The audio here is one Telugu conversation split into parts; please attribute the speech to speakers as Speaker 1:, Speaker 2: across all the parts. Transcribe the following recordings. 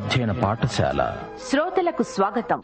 Speaker 1: అధ్యయన పాఠశాల.
Speaker 2: శ్రోతలకు స్వాగతం.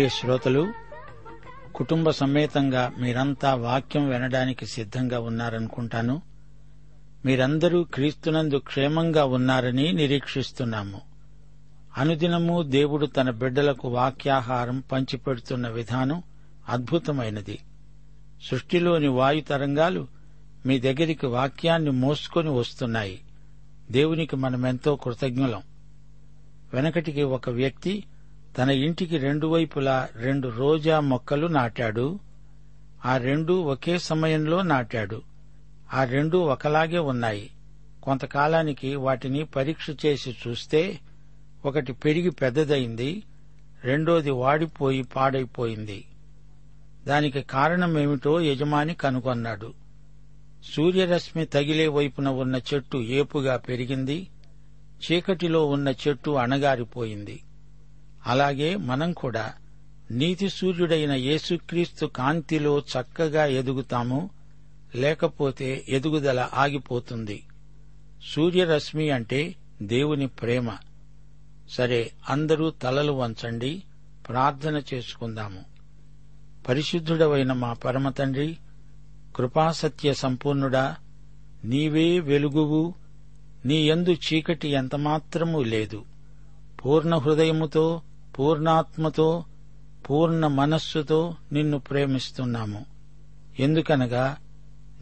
Speaker 3: ప్రియ శ్రోతలు కుటుంబ సమేతంగా మీరంతా వాక్యం వినడానికి సిద్ధంగా ఉన్నారనుకుంటాను. మీరందరూ క్రీస్తునందు క్షేమంగా ఉన్నారని నిరీక్షిస్తున్నాము. అనుదినము దేవుడు తన బిడ్డలకు వాక్యాహారం పంచిపెడుతున్న విధానం అద్భుతమైనది. సృష్టిలోని వాయు తరంగాలు మీ దగ్గరికి వాక్యాన్ని మోసుకొని వస్తున్నాయి. దేవునికి మనమెంతో కృతజ్ఞులం. వెనకటికి ఒక వ్యక్తి తన ఇంటికి రెండు వైపులా రెండు రోజా మొక్కలు నాటాడు. ఆ రెండు ఒకే సమయంలో నాటాడు. ఆ రెండు ఒకలాగే ఉన్నాయి. కొంతకాలానికి వాటిని పరీక్ష చేసి చూస్తే ఒకటి పెరిగి పెద్దదైంది రెండోది వాడిపోయి పాడైపోయింది. దానికి కారణమేమిటో యజమాని కనుగొన్నాడు. సూర్యరశ్మి తగిలే వైపున ఉన్న చెట్టు ఏపుగా పెరిగింది చీకటిలో ఉన్న చెట్టు అణగారిపోయింది. అలాగే మనం కూడా నీతి సూర్యుడైన యేసుక్రీస్తు కాంతిలో చక్కగా ఎదుగుతాము లేకపోతే ఎదుగుదల ఆగిపోతుంది. సూర్యరశ్మి అంటే దేవుని ప్రేమ. సరే అందరూ తలలు వంచండి ప్రార్థన చేసుకుందాము. పరిశుద్ధుడవైన మా పరమతండ్రి కృపాసత్య సంపూర్ణుడా నీవే వెలుగువు నీ యందు చీకటి ఎంతమాత్రమూ లేదు. పూర్ణ హృదయముతో పూర్ణాత్మతో పూర్ణ మనస్సుతో నిన్ను ప్రేమిస్తున్నాము. ఎందుకనగా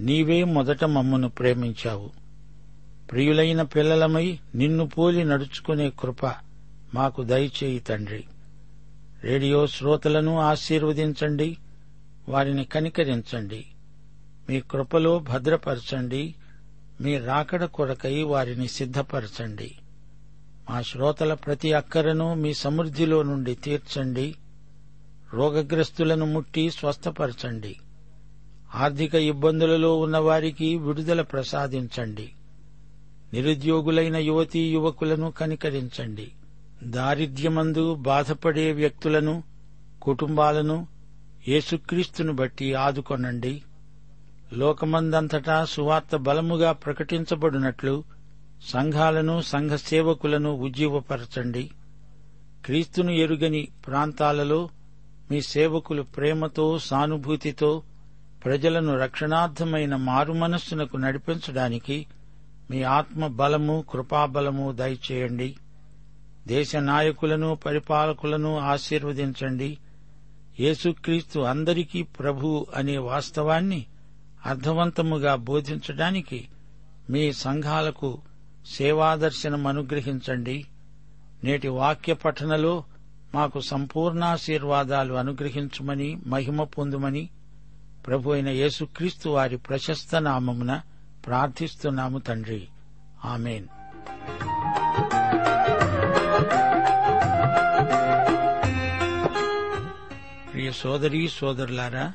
Speaker 3: నీవే మొదట మమ్మను ప్రేమించావు. ప్రియులైన పిల్లలమై నిన్ను పోలి నడుచుకునే కృప మాకు దయచేయి తండ్రి. రేడియో శ్రోతలను ఆశీర్వదించండి వారిని కనికరించండి. మీ కృపలో భద్రపరచండి మీ రాకడ కొరకై వారిని సిద్ధపరచండి. మా శ్రోతల ప్రతి అక్కరను మీ సమృద్ధిలో నుండి తీర్చండి. రోగగ్రస్తులను ముట్టి స్వస్థపరచండి. ఆర్థిక ఇబ్బందులలో ఉన్నవారికి విడుదల ప్రసాదించండి. నిరుద్యోగులైన యువతీ యువకులను కనికరించండి. దారిద్ర్యమందు బాధపడే వ్యక్తులను కుటుంబాలను యేసుక్రీస్తును బట్టి ఆదుకొనండి. లోకమందంతటా సువార్త బలముగా ప్రకటించబడినట్లు సంఘాలను సంఘ సేవకులను ఉజ్జీవపరచండి. క్రీస్తును ఎరుగని ప్రాంతాలలో మీ సేవకులు ప్రేమతో సానుభూతితో ప్రజలను రక్షణార్థమైన మారుమనస్సునకు నడిపించడానికి మీ ఆత్మ బలము కృపాబలము దయచేయండి. దేశ నాయకులను పరిపాలకులను ఆశీర్వదించండి. యేసుక్రీస్తు అందరికీ ప్రభు అనే వాస్తవాన్ని అర్థవంతముగా బోధించడానికి మీ సంఘాలకు సేవాదర్శనం అనుగ్రహించండి నేటి వాక్య పఠనలో మాకు సంపూర్ణాశీర్వాదాలు అనుగ్రహించమని మహిమ పొందుమని ప్రభు అయిన యేసుక్రీస్తు వారి ప్రశస్త నామమున ప్రార్థిస్తున్నాము తండ్రి. ఆమెన్. ప్రియ సోదరి సోదరులారా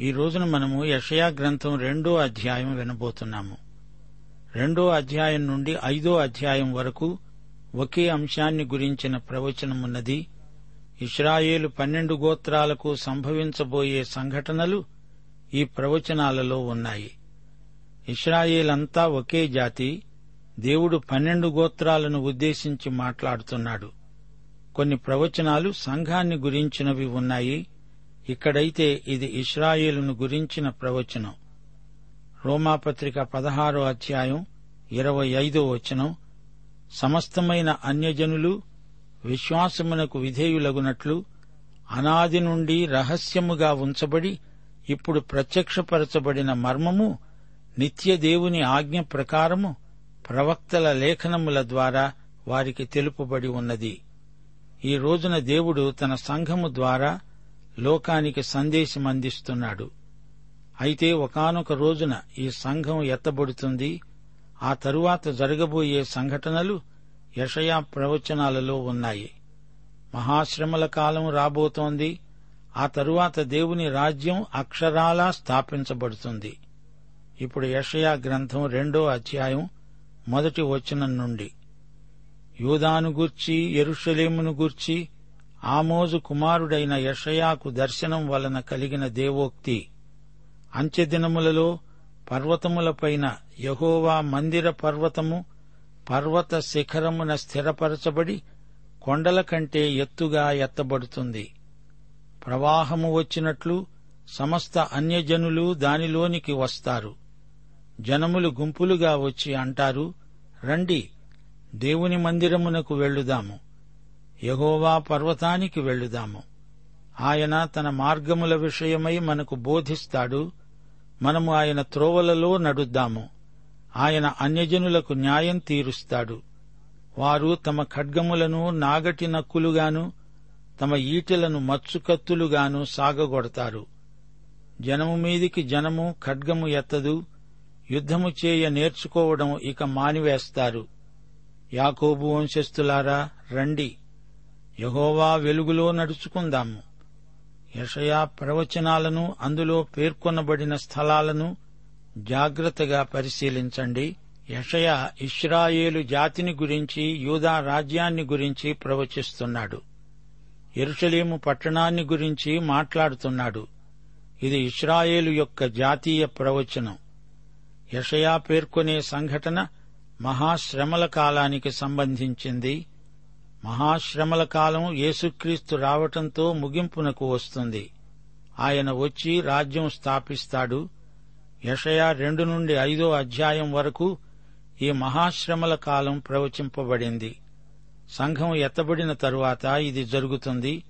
Speaker 3: ఈ రోజున మనము యషయా గ్రంథం రెండో అధ్యాయం వినబోతున్నాము. రెండో అధ్యాయం నుండి ఐదో అధ్యాయం వరకు ఒకే అంశాన్ని గురించిన ప్రవచనమున్నది. ఇస్రాయేలు పన్నెండు గోత్రాలకు సంభవించబోయే సంఘటనలు ఈ ప్రవచనాలలో ఉన్నాయి. ఇస్రాయేలంతా ఒకే జాతి. దేవుడు పన్నెండు గోత్రాలను ఉద్దేశించి మాట్లాడుతున్నాడు. కొన్ని ప్రవచనాలు సంఘాన్ని గురించినవి ఉన్నాయి. ఇక్కడైతే ఇది ఇస్రాయేలును గురించిన ప్రవచనం. రోమాపత్రిక పదహారో అధ్యాయం ఇరవై ఐదో వచనం. సమస్తమైన అన్యజనులు విశ్వాసమునకు విధేయులగునట్లు అనాది నుండి రహస్యముగా ఉంచబడి ఇప్పుడు ప్రత్యక్షపరచబడిన మర్మము నిత్య దేవుని ఆజ్ఞ ప్రకారము ప్రవక్తల లేఖనముల ద్వారా వారికి తెలుపబడి ఉన్నది. ఈ రోజున దేవుడు తన సంఘము ద్వారా లోకానికి సందేశం అందిస్తున్నాడు అయితే ఒకానొక రోజున ఈ సంఘం ఎత్తబడుతుంది. ఆ తరువాత జరగబోయే సంఘటనలు యషయా ప్రవచనాలలో ఉన్నాయి. మహాశ్రమల కాలం రాబోతోంది. ఆ తరువాత దేవుని రాజ్యం అక్షరాలా స్థాపించబడుతుంది. ఇప్పుడు యషయా గ్రంథం రెండో అధ్యాయం మొదటి వచనం నుండి. యూదాను గూర్చి ఎరుషలేమును గూర్చి ఆమోజు కుమారుడైన యషయాకు దర్శనం వలన కలిగిన దేవోక్తి అంత్యదినములలో పర్వతములపైన యహోవా మందిర పర్వతము పర్వత శిఖరమున స్థిరపరచబడి కొండల కంటే ఎత్తుగా ఎత్తబడుతుంది. ప్రవాహము వచ్చినట్లు సమస్త అన్యజనులు దానిలోనికి వస్తారు. జనములు గుంపులుగా వచ్చి అంటారు రండి దేవుని మందిరమునకు వెళ్ళుదాము. యహోవా పర్వతానికి వెళ్ళుదాము. ఆయన తన మార్గముల విషయమై మనకు బోధిస్తాడు మనము ఆయన త్రోవలలో నడుద్దాము. ఆయన అన్యజనులకు న్యాయం తీరుస్తాడు. వారు తమ ఖడ్గములను నాగటి నక్కులుగాను తమ ఈటెలను మచ్చుకత్తులుగాను సాగగొడతారు. జనము మీదికి జనము ఖడ్గము ఎత్తదు. యుద్ధము చేయ నేర్చుకోవడం ఇక మానివేస్తారు. యాకోబు వంశస్థులారా రండి. యహోవా వెలుగులో నడుచుకుందాము. యషయా ప్రవచనాలను అందులో పేర్కొనబడిన స్థలాలను జాగ్రత్తగా పరిశీలించండి. యషయా ఇష్రాయేలు జాతిని గురించి యూదా రాజ్యాన్ని గురించి ప్రవచిస్తున్నాడు. ఎరుషలేము పట్టణాన్ని గురించి మాట్లాడుతున్నాడు. ఇది ఇస్రాయేలు యొక్క జాతీయ ప్రవచనం. యషయా పేర్కొనే సంఘటన మహాశ్రమల కాలానికి సంబంధించింది. మహాశ్రమల కాలం యేసుక్రీస్తు రావటంతో ముగింపునకు వస్తుంది. ఆయన వచ్చి రాజ్యం స్థాపిస్తాడు. యషయా రెండు నుండి ఐదో అధ్యాయం వరకు ఈ మహాశ్రమల కాలం ప్రవచింపబడింది. సంఘం ఎత్తబడిన తరువాత ఇది జరుగుతుంది.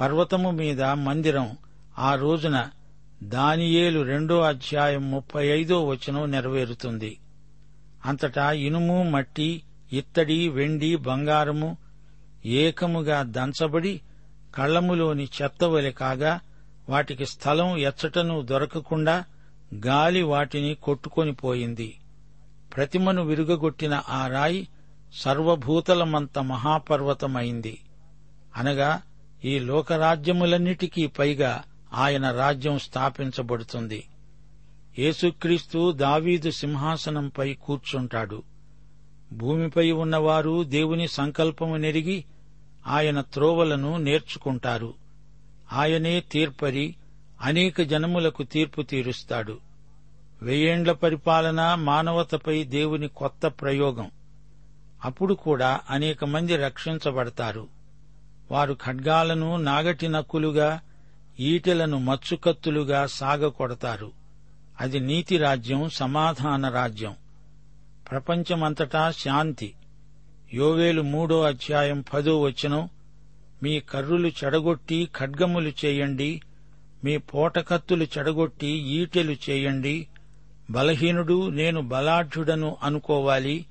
Speaker 3: పర్వతము మీద మందిరం ఆ రోజున దానియేలు రెండో అధ్యాయం ముప్పై ఐదో వచనం నెరవేరుతుంది. అంతటా ఇనుము మట్టి ఇత్తడి వెండి బంగారము ఏకముగా దంచబడి కళ్ళములోని చెత్తవలె కాగా వాటికి స్థలం ఎచ్చటను దొరకకుండా గాలి వాటిని కొట్టుకొని పోయింది. ప్రతిమను విరుగగొట్టిన ఆ రాయి సర్వభూతలమంత మహాపర్వతమైంది. అనగా ఈ లోకరాజ్యములన్నిటికీ పైగా ఆయన రాజ్యం స్థాపించబడుతుంది. యేసుక్రీస్తు దావీదు సింహాసనంపై కూర్చుంటాడు. భూమిపై ఉన్నవారు దేవుని సంకల్పము నెరిగి ఆయన త్రోవలను నేర్చుకుంటారు. ఆయనే తీర్పరి అనేక జనములకు తీర్పు తీరుస్తాడు. వెయ్యేండ్ల పరిపాలన మానవతపై దేవుని కొత్త ప్రయోగం. అప్పుడు కూడా అనేక మంది రక్షించబడతారు. వారు ఖడ్గాలను నాగటి నక్కులుగా ఈటెలను మచ్చుకత్తులుగా సాగకొడతారు. అది నీతి రాజ్యం సమాధాన రాజ్యం. ప్రపంచమంతటా శాంతి. యోవేలు మూడో అధ్యాయం పదో వచనం మీ కర్రులు చెడగొట్టి ఖడ్గములు చేయండి మీ పోటకత్తులు చెడగొట్టి ఈటెలు చేయండి బలహీనుడు నేను బలాఢ్యుడను అనుకోవాలి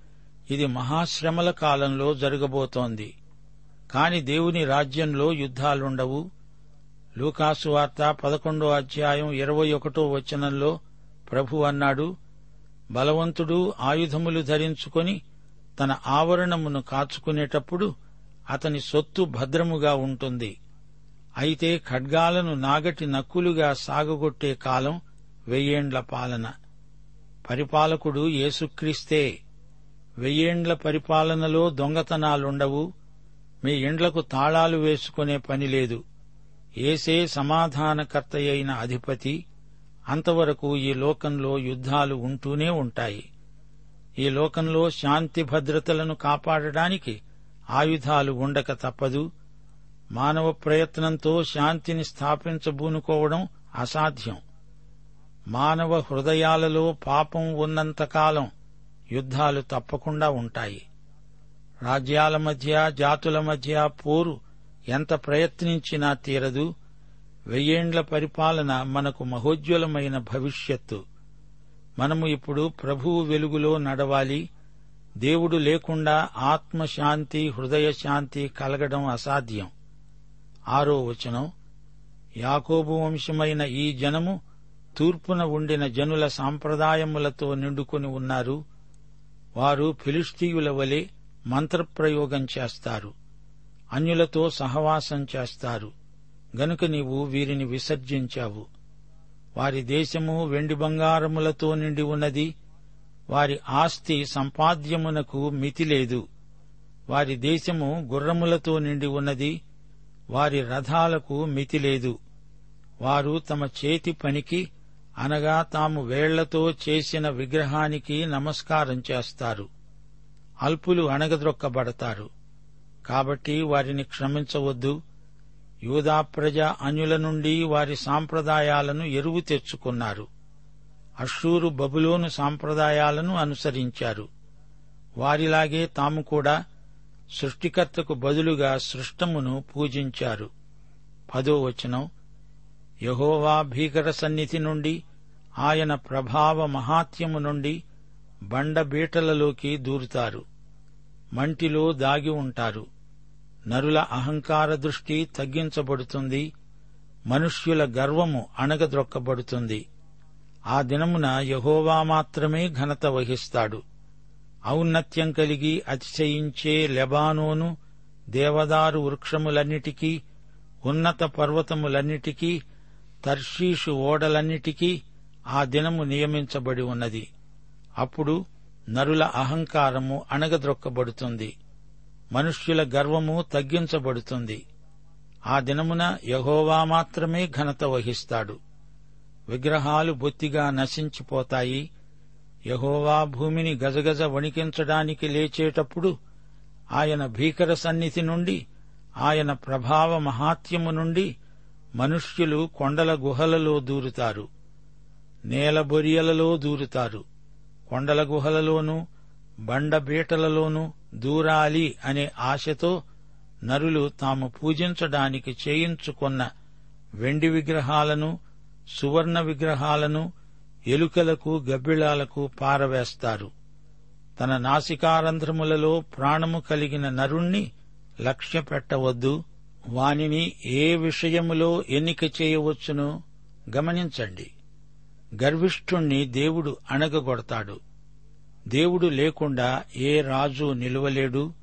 Speaker 3: ఇది మహాశ్రమల కాలంలో జరగబోతోంది. కాని దేవుని రాజ్యంలో యుద్ధాలుండవు. లూకాసు వార్త పదకొండో అధ్యాయం ఇరవై ఒకటో వచనంలో ప్రభు అన్నాడు బలవంతుడు ఆయుధములు ధరించుకొని తన ఆవరణమును కాచుకునేటప్పుడు అతని సొత్తు భద్రముగా ఉంటుంది. అయితే ఖడ్గాలను నాగటి నక్కులుగా సాగగొట్టే కాలం వెయ్యేండ్ల పాలన. పరిపాలకుడు యేసుక్రీస్తే వెయ్యేండ్ల పరిపాలనలో దొంగతనాలుండవు మీ ఇండ్లకు తాళాలు వేసుకునే పని లేదు. ఏసే సమాధానకర్తయైన అధిపతి అంతవరకు ఈ లోకంలో యుద్ధాలు ఉంటూనే ఉంటాయి. ఈ లోకంలో శాంతి భద్రతలను కాపాడడానికి ఆయుధాలు ఉండక తప్పదు. మానవ ప్రయత్నంతో శాంతిని స్థాపించబూనుకోవడం అసాధ్యం. మానవ హృదయాలలో పాపం ఉన్నంతకాలం యుద్ధాలు తప్పకుండా ఉంటాయి. రాజ్యాల మధ్య జాతుల మధ్య పోరు ఎంత ప్రయత్నించినా తీరదు. వెయ్యేండ్ల పరిపాలన మనకు మహోజ్వలమైన భవిష్యత్తు. మనము ఇప్పుడు ప్రభువు వెలుగులో నడవాలి. దేవుడు లేకుండా ఆత్మశాంతి హృదయశాంతి కలగడం అసాధ్యం. ఆరో వచనం. యాకోబు వంశమైన ఈ జనము తూర్పున ఉండిన జనుల సాంప్రదాయములతో నిండుకొని ఉన్నారు. వారు ఫిలిస్తీయుల వలె మంత్రప్రయోగం చేస్తారు. అన్యులతో సహవాసం చేస్తారు. గనుక నీవు వీరిని విసర్జించావు. వారి దేశము వెండి బంగారములతో నిండి ఉన్నది. వారి ఆస్తి సంపాద్యమునకు మితి లేదు వారి దేశము గుర్రములతో నిండి ఉన్నది. వారి రథాలకు మితి లేదు వారు తమ చేతి పనికి అనగా తాము వేళ్ళతో చేసిన విగ్రహానికి నమస్కారం చేస్తారు. అల్పులు అణగద్రొక్కబడతారు కాబట్టి వారిని క్షమించవద్దు. యూదా ప్రజ అన్యుల నుండి వారి సాంప్రదాయాలను ఎరువు తెచ్చుకున్నారు. అషూరు బబులోను సాంప్రదాయాలను అనుసరించారు. వారిలాగే తాము కూడా సృష్టికర్తకు బదులుగా సృష్టమును పూజించారు. పదో వచనం. యహోవా భీకర సన్నిధి నుండి ఆయన ప్రభావ మహాత్యము నుండి బండబీటలలోకి దూరుతారు. మంటిలో దాగి ఉంటారు. నరుల అహంకార దృష్టి తగ్గించబడుతుంది. మనుష్యుల గర్వము అణగద్రొక్కబడుతుంది ఆ దినమున యహోవా మాత్రమే ఘనత వహిస్తాడు. ఔన్నత్యం కలిగి అతిశయించే లెబానోను దేవదారు వృక్షములన్నిటికీ ఉన్నత పర్వతములన్నిటికీ తర్షీషు ఓడలన్నిటికీ ఆ దినము నియమించబడి ఉన్నది. అప్పుడు నరుల అహంకారము అణగద్రొక్కబడుతుంది మనుష్యుల గర్వము తగ్గించబడుతుంది. ఆ దినమున యహోవా మాత్రమే ఘనత వహిస్తాడు. విగ్రహాలు బొత్తిగా నశించిపోతాయి. యహోవా భూమిని గజగజ వణికించడానికి లేచేటప్పుడు ఆయన భీకర సన్నిధి నుండి ఆయన ప్రభావ మహాత్యము నుండి మనుష్యులు కొండల గుహలలో దూరుతారు. నేల బొరియలలో దూరుతారు. కొండల గుహలలోనూ బండబీటలలోనూ దూరాలి అనే ఆశతో నరులు తాము పూజించడానికి చేయించుకున్న వెండి విగ్రహాలను సువర్ణ విగ్రహాలను ఎలుకలకు గబ్బిళాలకు పారవేస్తారు. తన నాసికారంధ్రములలో ప్రాణము కలిగిన నరుణ్ణి లక్ష్య పెట్టవద్దు వానిని ఏ విషయములో ఎన్నిక చేయవచ్చునో గమనించండి. గర్విష్ఠుణ్ణి దేవుడు అణగగొడతాడు. దేవుడు లేకుండా ఏ రాజు నిలువలేడు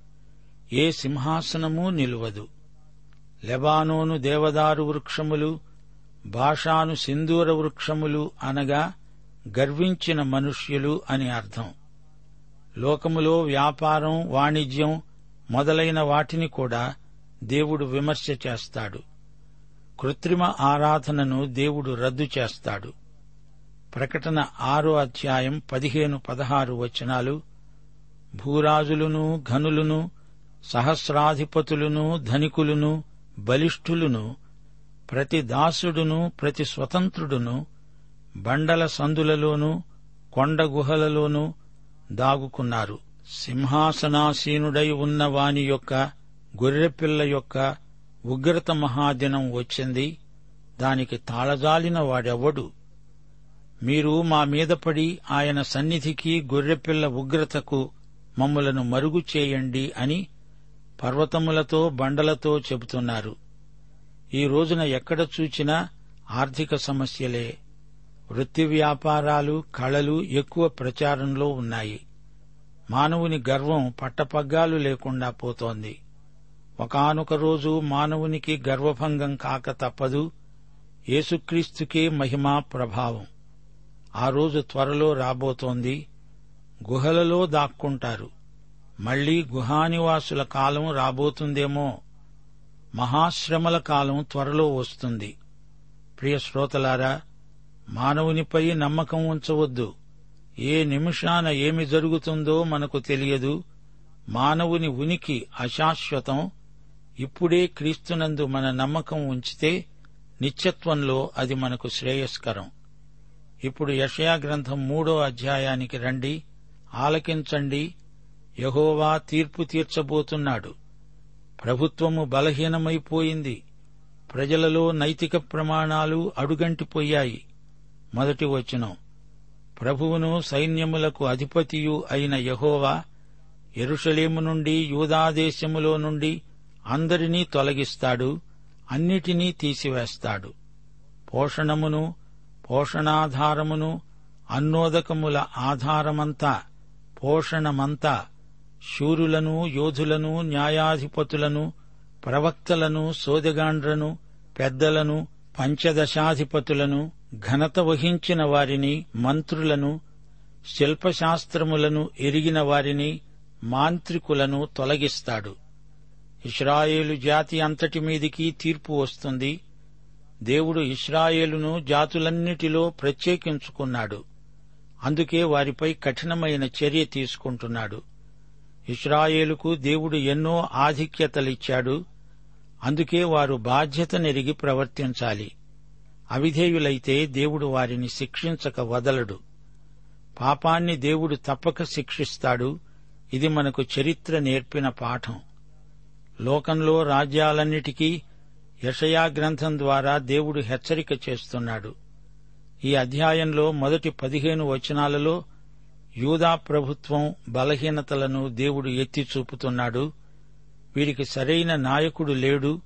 Speaker 3: ఏ సింహాసనమూ నిలువదు. లెబానోను దేవదారు వృక్షములు భాషాను సింధూర వృక్షములు అనగా గర్వించిన మనుష్యులు అని అర్థం. లోకములో వ్యాపారం వాణిజ్యం మొదలైన వాటిని కూడా దేవుడు విమర్శ చేస్తాడు. కృత్రిమ ఆరాధనను దేవుడు రద్దు చేస్తాడు. ప్రకటన ఆరో అధ్యాయం పదిహేను పదహారు వచనాలు. భూరాజులును ఘనులును సహస్రాధిపతులును ధనికులును బలిష్ఠులును ప్రతి దాసుడును ప్రతి స్వతంత్రుడును బండల సందులలోనూ కొండ గుహలలోనూ దాగుకున్నారు. సింహాసనాసీనుడై ఉన్న వాని యొక్క గొర్రెపిల్ల యొక్క ఉగ్రత మహాదినం వచ్చింది. దానికి తాళజాలిన వాడెవ్వడు మీరు మా మీద పడి ఆయన సన్నిధికి గొర్రెపిల్ల ఉగ్రతకు మమ్ములను మరుగు చేయండి అని పర్వతములతో బండలతో చెబుతున్నారు. ఈ రోజున ఎక్కడ చూచినా ఆర్థిక సమస్యలే. వృత్తి వ్యాపారాలు కళలు ఎక్కువ ప్రచారంలో ఉన్నాయి. మానవుని గర్వం పట్టపగ్గాలు లేకుండా పోతోంది. ఒకానొక రోజు మానవునికి గర్వభంగం కాక తప్పదు. యేసుక్రీస్తుకే మహిమా ప్రభావం. ఆ రోజు త్వరలో రాబోతోంది. గుహలలో దాక్కుంటారు. మళ్ళీ గుహానివాసుల కాలం రాబోతుందేమో. మహాశ్రమల కాలం త్వరలో వస్తుంది. ప్రియ శ్రోతలారా మానవునిపై నమ్మకం ఉంచవద్దు. ఏ నిమిషాన ఏమి జరుగుతుందో మనకు తెలియదు. మానవుని ఉనికి అశాశ్వతం. ఇప్పుడే క్రీస్తునందు మన నమ్మకం ఉంచితే నిత్యత్వంలో అది మనకు శ్రేయస్కరం. ఇప్పుడు యషయా గ్రంథం మూడో అధ్యాయానికి రండి. ఆలకించండి. యహోవా తీర్పు తీర్చబోతున్నాడు. ప్రభుత్వము బలహీనమైపోయింది. ప్రజలలో నైతిక ప్రమాణాలు అడుగంటిపోయాయి. మొదటి వచనం. ప్రభువును సైన్యములకు అధిపతియు అయిన యహోవా ఎరుషలేము నుండి యూదాదేశములో నుండి అందరినీ తొలగిస్తాడు. అన్నిటినీ తీసివేస్తాడు. పోషణమును పోషణాధారమును అన్నోదకముల ఆధారమంతా పోషణమంతా శూరులను యోధులను న్యాయాధిపతులను ప్రవక్తలను సోదగాండ్రను పెద్దలను పంచదశాధిపతులను ఘనత వహించిన వారిని మంత్రులను శిల్పశాస్త్రములను ఎరిగిన వారిని మాంత్రికులను తొలగిస్తాడు. ఇస్రాయేలు జాతి అంతటి మీదికి తీర్పు వస్తుంది. దేవుడు ఇస్రాయేలును జాతులన్నిటిలో ప్రత్యేకించుకున్నాడు. అందుకే వారిపై కఠినమైన చర్య తీసుకుంటున్నాడు. ఇస్రాయేలుకు దేవుడు ఎన్నో ఆధిక్యతలిచ్చాడు. అందుకే వారు బాధ్యత నెరిగి ప్రవర్తించాలి. అవిధేయులైతే దేవుడు వారిని శిక్షించక వదలడు. పాపాన్ని దేవుడు తప్పక శిక్షిస్తాడు. ఇది మనకు చరిత్ర నేర్పిన పాఠం. లోకంలో రాజ్యాలన్నిటికీ యషయా గ్రంథం ద్వారా దేవుడు హెచ్చరిక చేస్తున్నాడు. ఈ అధ్యాయంలో మొదటి పదిహేను వచనాలలో యూదా ప్రభుత్వం బలహీనతలను దేవుడు ఎత్తి చూపుతున్నాడు. వీరికి సరైన నాయకుడు లేడు.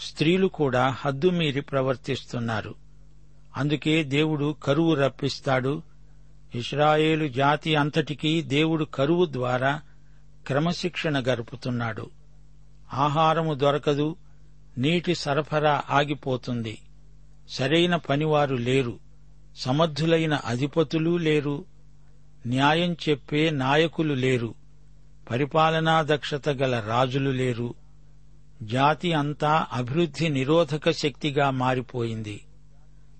Speaker 3: స్త్రీలు కూడా హద్దుమీరి ప్రవర్తిస్తున్నారు. అందుకే దేవుడు కరువు రప్పిస్తాడు. ఇస్రాయేలు జాతి అంతటికీ దేవుడు కరువు ద్వారా క్రమశిక్షణ గరుపుతున్నాడు. ఆహారము దొరకదు. నీటి సరఫరా ఆగిపోతుంది. సరైన పనివారు లేరు. సమర్థులైన అధిపతులు లేరు. న్యాయం చెప్పే నాయకులు లేరు. పరిపాలనా దక్షత గల రాజులు లేరు. జాతి అంతా అభివృద్ధి నిరోధక శక్తిగా మారిపోయింది.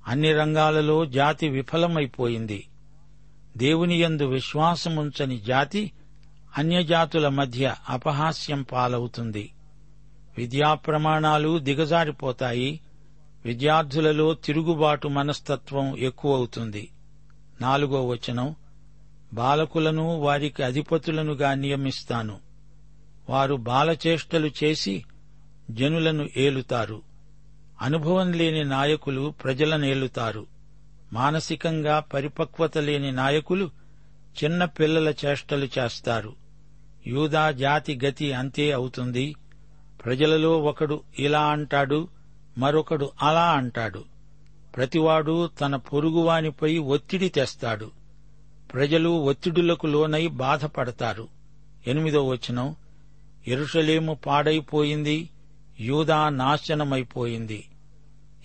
Speaker 3: అన్ని రంగాలలో జాతి విఫలమైపోయింది. దేవుని యందు విశ్వాసముంచని జాతి అన్యజాతుల మధ్య అపహాస్యం పాలవుతుంది. విద్యా ప్రమాణాలు దిగజారిపోతాయి. విద్యార్థులలో తిరుగుబాటు మనస్తత్వం ఎక్కువవుతుంది. నాలుగో వచనం. బాలకులను వారికి అధిపతులనుగా నియమిస్తాను. వారు బాలచేష్టలు చేసి జనులను ఏలుతారు. అనుభవం లేని నాయకులు ప్రజలనేలుతారు మానసికంగా పరిపక్వత లేని నాయకులు చిన్న పిల్లల చేష్టలు చేస్తారు. యూదా జాతి గతి అంతే అవుతుంది. ప్రజలలో ఒకడు ఇలా అంటాడు మరొకడు అలా అంటాడు. ప్రతివాడు తన పొరుగువానిపై ఒత్తిడి తెస్తాడు. ప్రజలు ఒత్తిడులకు లోనై బాధపడతారు. ఎనిమిదో వచనం ఎరుషలేము పాడైపోయింది యూదా నాశనమైపోయింది.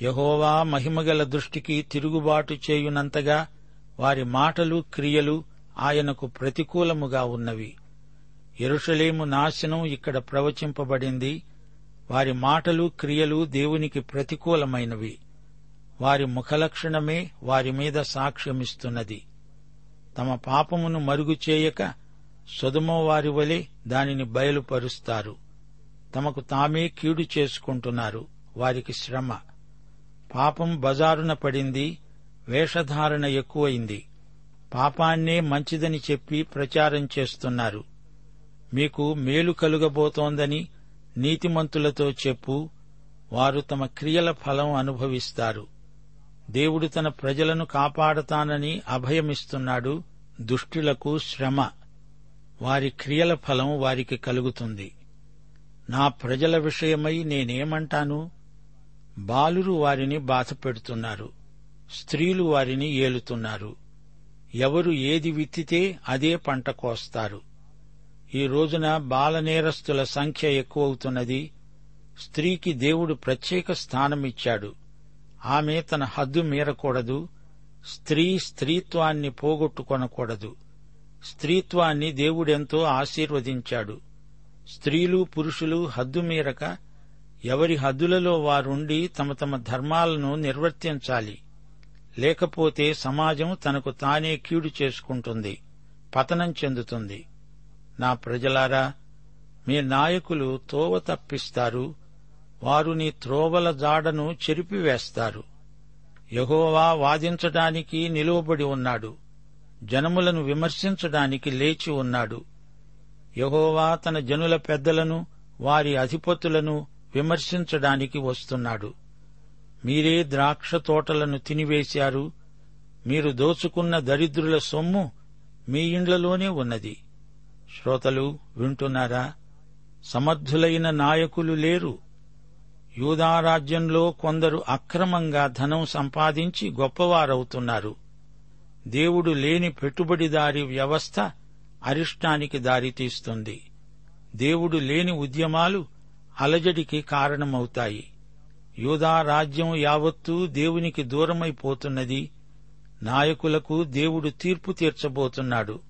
Speaker 3: యహోవా మహిమగల దృష్టికి తిరుగుబాటు చేయునంతగా వారి మాటలు క్రియలు ఆయనకు ప్రతికూలముగా ఉన్నవి. ఎరుషలేము నాశనం ఇక్కడ ప్రవచింపబడింది. వారి మాటలు క్రియలు దేవునికి ప్రతికూలమైనవి. వారి ముఖలక్షణమే వారి మీద సాక్ష్యమిస్తున్నది. తమ పాపమును మరుగు చేయక వారి వలె దానిని బయలుపరుస్తారు. తమకు తామే కీడు చేసుకుంటున్నారు. వారికి శ్రమ. పాపం బజారున పడింది. వేషధారణ ఎక్కువైంది. పాపాన్నే మంచిదని చెప్పి ప్రచారం చేస్తున్నారు. మీకు మేలు కలుగబోతోందని నీతిమంతులతో చెప్పు వారు తమ క్రియల ఫలం అనుభవిస్తారు. దేవుడు తన ప్రజలను కాపాడతానని అభయమిస్తున్నాడు దుష్టులకు శ్రమ. వారి క్రియల ఫలం వారికి కలుగుతుంది. నా ప్రజల విషయమై నేనేమంటాను? బాలురు వారిని బాధపెడుతున్నారు స్త్రీలు వారిని ఏలుతున్నారు. ఎవరు ఏది విత్తితే అదే పంట కోస్తారు. ఈ రోజున బాలనేరస్తుల సంఖ్య ఎక్కువవుతున్నది. స్త్రీకి దేవుడు ప్రత్యేక స్థానమిచ్చాడు. ఆమె తన హద్దు మీరకూడదు. స్త్రీ స్త్రీత్వాన్ని పోగొట్టుకొనకూడదు. స్త్రీత్వాన్ని దేవుడెంతో ఆశీర్వదించాడు. స్త్రీలు పురుషులు హద్దు మీరక ఎవరి హద్దులలో వారుండి తమ తమ ధర్మాలను నిర్వర్తించాలి. లేకపోతే సమాజం తనకు తానే కీడు చేసుకుంటుంది పతనం చెందుతుంది. నా ప్రజలారా మీ నాయకులు తోవ తప్పిస్తారు వారు నీ త్రోవల జాడను చెరిపివేస్తారు. యహోవా వాదించడానికి నిలువబడి ఉన్నాడు జనములను విమర్శించడానికి లేచి ఉన్నాడు. యహోవా తన జనుల పెద్దలను వారి అధిపతులను విమర్శించడానికి వస్తున్నాడు. మీరే ద్రాక్ష తోటలను తినివేశారు మీరు దోచుకున్న దరిద్రుల సొమ్ము మీ ఇండ్లలోనే ఉన్నది. శ్రోతలు వింటున్నారా? సమర్థులైన నాయకులు లేరు. యూదారాజ్యంలో కొందరు అక్రమంగా ధనం సంపాదించి గొప్పవారవుతున్నారు. దేవుడు లేని పెట్టుబడిదారి వ్యవస్థ అరిష్టానికి దారితీస్తుంది. దేవుడు లేని ఉద్యమాలు అలజడికి కారణమవుతాయి. యూదా రాజ్యం యావత్తూ దేవునికి దూరమైపోతున్నది. నాయకులకు దేవుడు తీర్పు తీర్చబోతున్నాడు.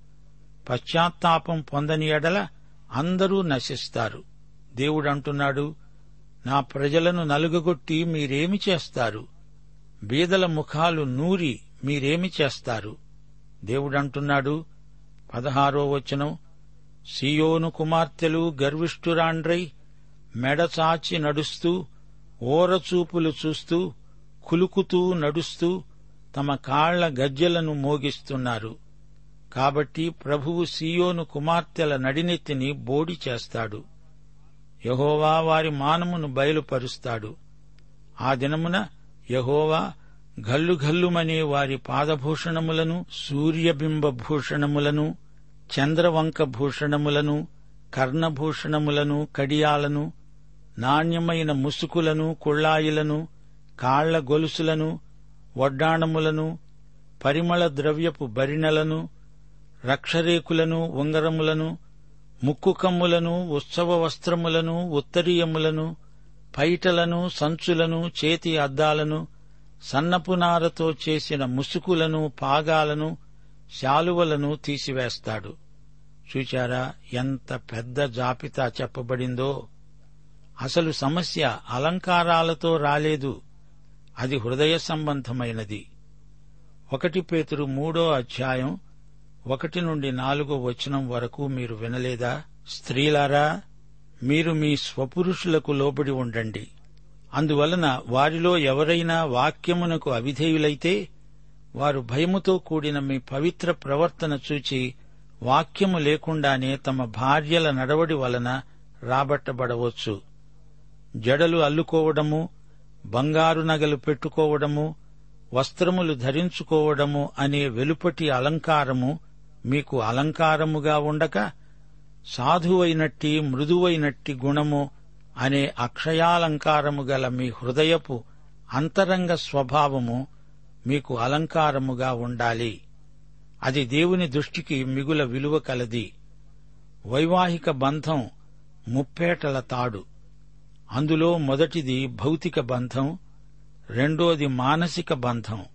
Speaker 3: పశ్చాత్తాపం పొందని ఎడల అందరూ నశిస్తారు. దేవుడంటున్నాడు నా ప్రజలను నలుగగొట్టి మీరేమి చేస్తారు? బీదల ముఖాలు నూరి మీరేమి చేస్తారు? దేవుడంటున్నాడు పదహారో వచనం సియోను కుమార్తెలు గర్విష్ఠురాండ్రై మెడచాచి నడుస్తూ ఓరచూపులు చూస్తూ కులుకుతూ నడుస్తూ తమ కాళ్ళ గజ్జెలను మోగిస్తున్నారు. కాబట్టి ప్రభువు సియోను కుమార్తెల నడినెత్తిని బోడి చేస్తాడు. యహోవా వారి మానమును బయలుపరుస్తాడు. ఆ దినమున యహోవా ఘల్లుఘల్లుమనే వారి పాదభూషణములను సూర్యబింబ భూషణములను చంద్రవంక భూషణములను కర్ణభూషణములను కడియాలను నాణ్యమైన ముసుకులను కుళ్ళాయిలను కాళ్ళ గొలుసులను వడ్డాణములను పరిమళ ద్రవ్యపు బరిణలను రక్షరేకులను ఉంగరములను ముక్కు కమ్ములను ఉత్సవ వస్త్రములను ఉత్తరీయములను పైటలను సంచులను చేతి అద్దాలను సన్నపునారతో చేసిన ముసుకులను పాగాలను శాలువలను తీసివేస్తాడు. చూచారా ఎంత పెద్ద జాబితా చెప్పబడిందో! అసలు సమస్య అలంకారాలతో రాలేదు. అది హృదయ సంబంధమైనది. ఒకటి పేతురు మూడో అధ్యాయం ఒకటి నుండి నాలుగో వచనం వరకు మీరు వినలేదా? స్త్రీలారా మీరు మీ స్వపురుషులకు లోబడి ఉండండి. అందువలన వారిలో ఎవరైనా వాక్యమునకు అవిధేయులైతే వారు భయముతో కూడిన మీ పవిత్ర ప్రవర్తన చూచి వాక్యము లేకుండానే తమ భార్యల నడవడి వలన రాబట్టబడవచ్చు. జడలు అల్లుకోవడము బంగారు నగలు పెట్టుకోవడము వస్త్రములు ధరించుకోవడము అనే వెలుపటి అలంకారము మీకు అలంకారముగా ఉండక సాధువైనట్టి మృదువైనట్టి గుణము అనే అక్షయాలంకారము గల మీ హృదయపు అంతరంగ స్వభావము మీకు అలంకారముగా ఉండాలి. అది దేవుని దృష్టికి మిగుల విలువ కలది. వైవాహిక బంధం ముప్పేటల తాడు. అందులో మొదటిది భౌతిక బంధం రెండోది మానసిక బంధం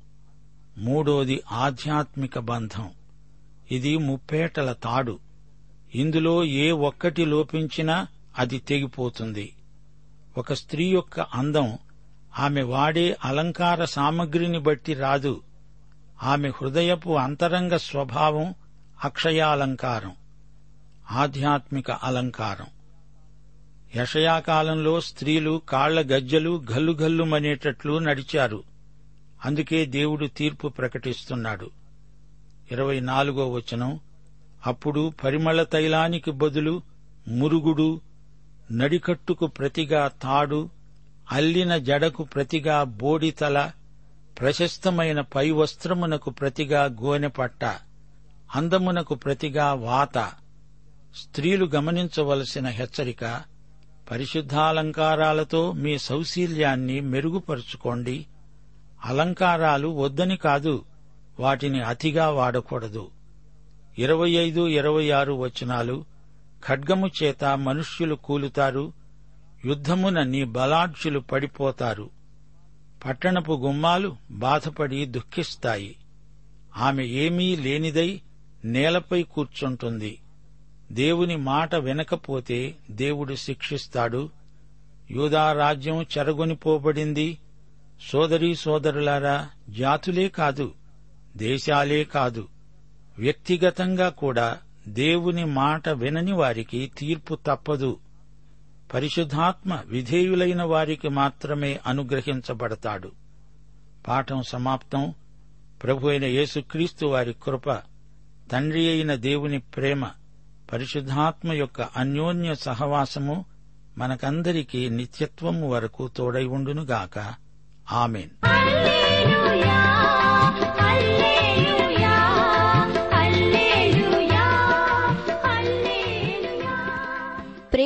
Speaker 3: మూడోది ఆధ్యాత్మిక బంధం. ఇది ముప్పేటల తాడు. ఇందులో ఏ ఒక్కటి లోపించినా అది తెగిపోతుంది. ఒక స్త్రీ యొక్క అందం ఆమె వాడే అలంకార సామగ్రిని బట్టి రాదు. ఆమె హృదయపు అంతరంగ స్వభావం అక్షయాలంకారం ఆధ్యాత్మిక అలంకారం. యషయాకాలంలో స్త్రీలు కాళ్ళ గజ్జలు గల్లుగల్లుమనేటట్లు నడిచారు. అందుకే దేవుడు తీర్పు ప్రకటిస్తున్నాడు. ఇరవై నాలుగో వచనం. అప్పుడు పరిమళ తైలానికి బదులు మురుగుడు నడికట్టుకు ప్రతిగా తాడు అల్లిన జడకు ప్రతిగా బోడితల ప్రశస్తమైన పై వస్త్రమునకు ప్రతిగా గోనెపట్ట అందమునకు ప్రతిగా వాత. స్త్రీలు గమనించవలసిన హెచ్చరిక పరిశుద్ధాలంకారాలతో మీ సౌశీల్యాన్ని మెరుగుపరుచుకోండి. అలంకారాలు వద్దని కాదు. వాటిని అతిగా వాడకూడదు. ఇరవై ఐదు ఇరవై ఆరు వచనాలు ఖడ్గము చేత మనుష్యులు కూలుతారు యుద్ధమున నీ బలాఢ్యులు పడిపోతారు. పట్టణపు గుమ్మాలు బాధపడి దుఃఖిస్తాయి. ఆమె ఏమీ లేనిదై నేలపై కూర్చుంటుంది. దేవుని మాట వినకపోతే దేవుడు శిక్షిస్తాడు. యూదారాజ్యం చెరగొనిపోబడింది. సోదరీ సోదరులారా జాతులే కాదు దేశాలే కాదు వ్యక్తిగతంగా కూడా దేవుని మాట వినని వారికి తీర్పు తప్పదు. పరిశుద్ధాత్మ విధేయులైన వారికి మాత్రమే అనుగ్రహించబడతాడు. పాఠం సమాప్తం. ప్రభు అయిన యేసుక్రీస్తు వారి కృప తండ్రి అయిన దేవుని ప్రేమ పరిశుద్ధాత్మ యొక్క అన్యోన్య సహవాసము మనకందరికీ నిత్యత్వము వరకు తోడై ఉండునుగాక. Amen.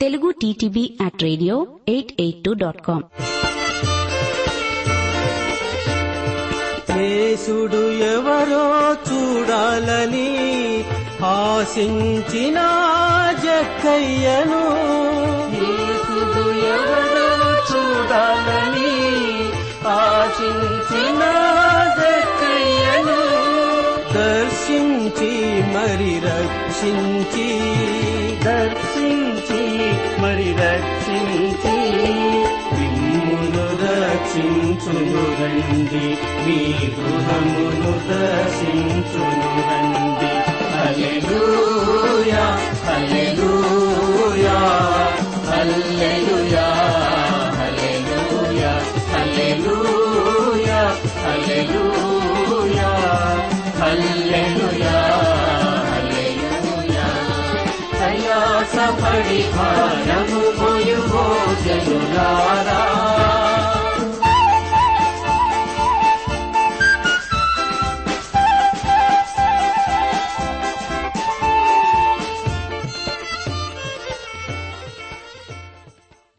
Speaker 2: Telugu TTB at radio eight eight two dot com.
Speaker 4: యేసుడు ఎవరో చూడాలని ఆశించిన జక్కయ్యను. యేసుడు ఎవరో చూడాలని ఆశించిన జక్కయ్యను. దర్శించి మరి రక్షించి దర్శించి మరి రక్షించి మిమ్మును రక్షించును రండి మీ గృహమును దర్శించును రండి alleluia alleluia alleluia Hallelujah, hallelujah, hallelujah परिफलो जना